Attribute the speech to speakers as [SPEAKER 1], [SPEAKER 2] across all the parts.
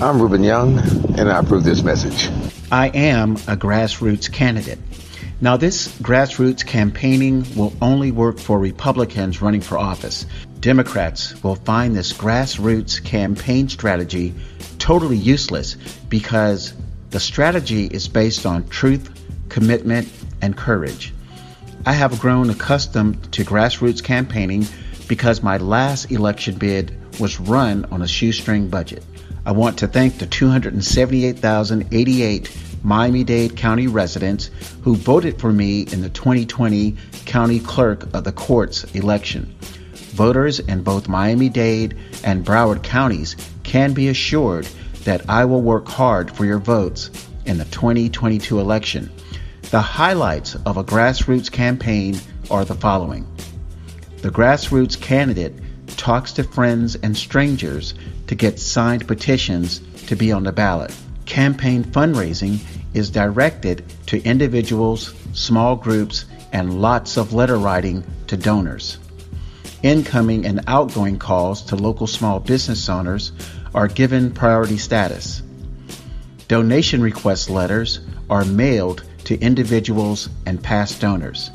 [SPEAKER 1] I'm Rubin Young, and I approve this message.
[SPEAKER 2] I am a grassroots candidate. Now, this grassroots campaigning will only work for Republicans running for office. Democrats will find this grassroots campaign strategy totally useless because the strategy is based on truth, commitment, and courage. I have grown accustomed to grassroots campaigning because my last election bid was run on a shoestring budget. I want to thank the 278,088 Miami Dade County residents who voted for me in the 2020 County Clerk of the Courts election. Voters in both Miami Dade and Broward counties can be assured that I will work hard for your votes in the 2022 election. The highlights of a grassroots campaign are the following. The grassroots candidate talks to friends and strangers to get signed petitions to be on the ballot. Campaign fundraising is directed to individuals, small groups, and lots of letter writing to donors. Incoming and outgoing calls to local small business owners are given priority status. Donation request letters are mailed to individuals and past donors.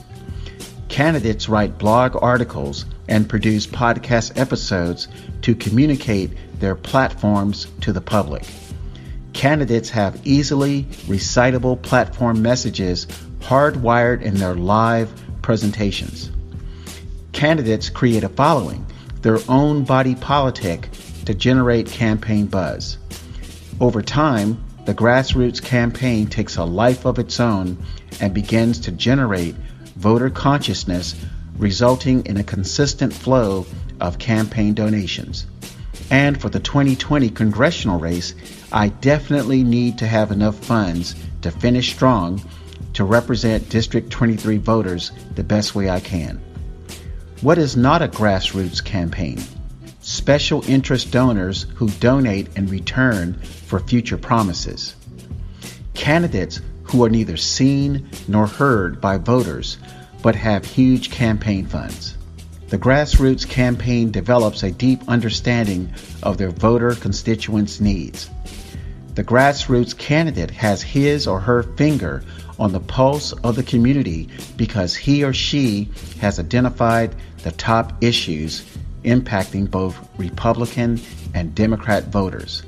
[SPEAKER 2] Candidates write blog articles and produce podcast episodes to communicate their platforms to the public. Candidates have easily recitable platform messages hardwired in their live presentations. Candidates create a following, their own body politic, to generate campaign buzz. Over time, the grassroots campaign takes a life of its own and begins to generate voter consciousness, resulting in a consistent flow of campaign donations. And for the 2020 congressional race, I definitely need to have enough funds to finish strong to represent District 23 voters the best way I can. What is not a grassroots campaign? Special interest donors who donate in return for future promises. Candidates who are neither seen nor heard by voters but have huge campaign funds. The grassroots campaign develops a deep understanding of their voter constituents' needs. The grassroots candidate has his or her finger on the pulse of the community because he or she has identified the top issues impacting both Republican and Democrat voters.